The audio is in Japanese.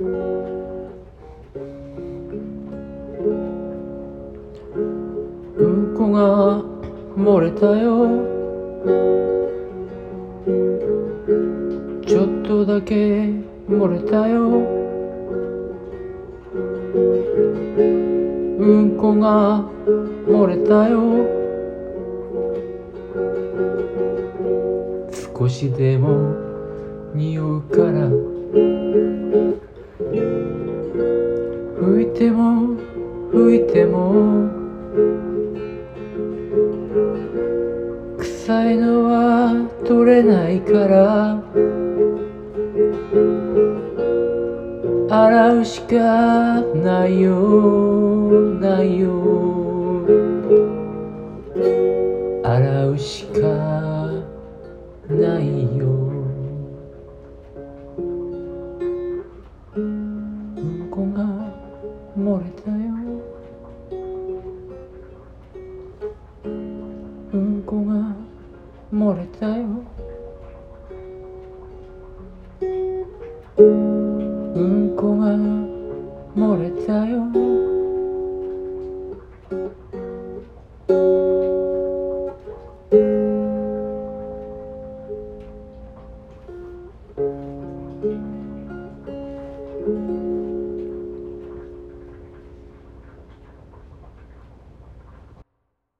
うんこが漏れたよ。ちょっとだけ漏れたよ。うんこが漏れたよ。少しでも匂うから拭いても拭いても臭いのは取れないから洗うしかないよないよ洗うしかないよ漏れたよ。うんこが漏れたよ。うんこが漏れたよ。